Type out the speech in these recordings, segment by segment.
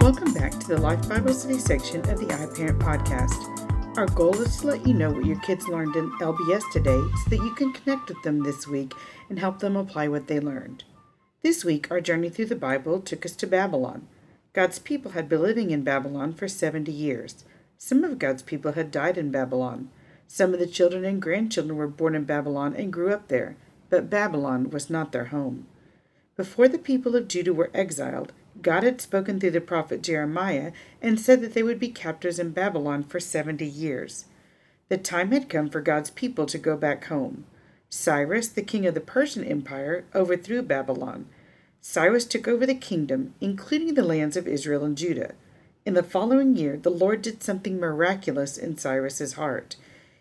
Welcome back to the Life Bible Study section of the iParent podcast. Our goal is to let you know what your kids learned in LBS today so that you can connect with them this week and help them apply what they learned. This week, our journey through the Bible took us to Babylon. God's people had been living in Babylon for 70 years. Some of God's people had died in Babylon. Some of the children and grandchildren were born in Babylon and grew up there, but Babylon was not their home. Before the people of Judah were exiled, God had spoken through the prophet Jeremiah and said that they would be captives in Babylon for 70 years. The time had come for God's people to go back home. Cyrus, the king of the Persian Empire, overthrew Babylon. Cyrus took over the kingdom, including the lands of Israel and Judah. In the following year, the Lord did something miraculous in Cyrus's heart.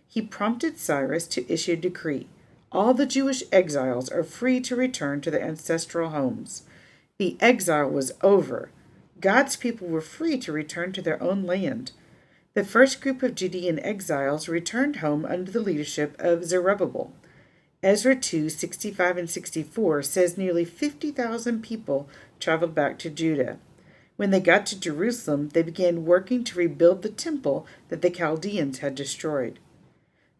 He prompted Cyrus to issue a decree. All the Jewish exiles are free to return to their ancestral homes. The exile was over. God's people were free to return to their own land. The first group of Judean exiles returned home under the leadership of Zerubbabel. Ezra 2 65 and 64 says nearly 50,000 people traveled back to Judah. When they got to Jerusalem, they began working to rebuild the temple that the Chaldeans had destroyed.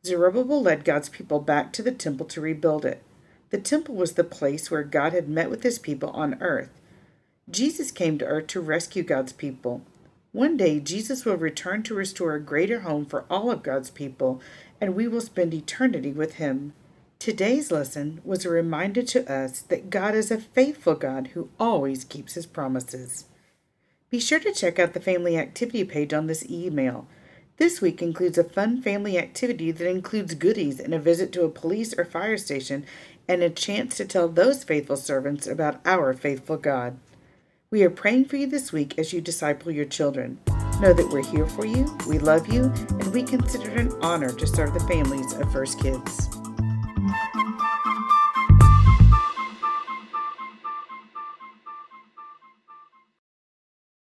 Zerubbabel led God's people back to the temple to rebuild it. The temple was the place where God had met with his people on earth. Jesus came to earth to rescue God's people. One day, Jesus will return to restore a greater home for all of God's people, and we will spend eternity with him. Today's lesson was a reminder to us that God is a faithful God who always keeps his promises. Be sure to check out the family activity page on this email. This week includes a fun family activity that includes goodies and a visit to a police or fire station and a chance to tell those faithful servants about our faithful God. We are praying for you this week as you disciple your children. Know that we're here for you, we love you, and we consider it an honor to serve the families of First Kids.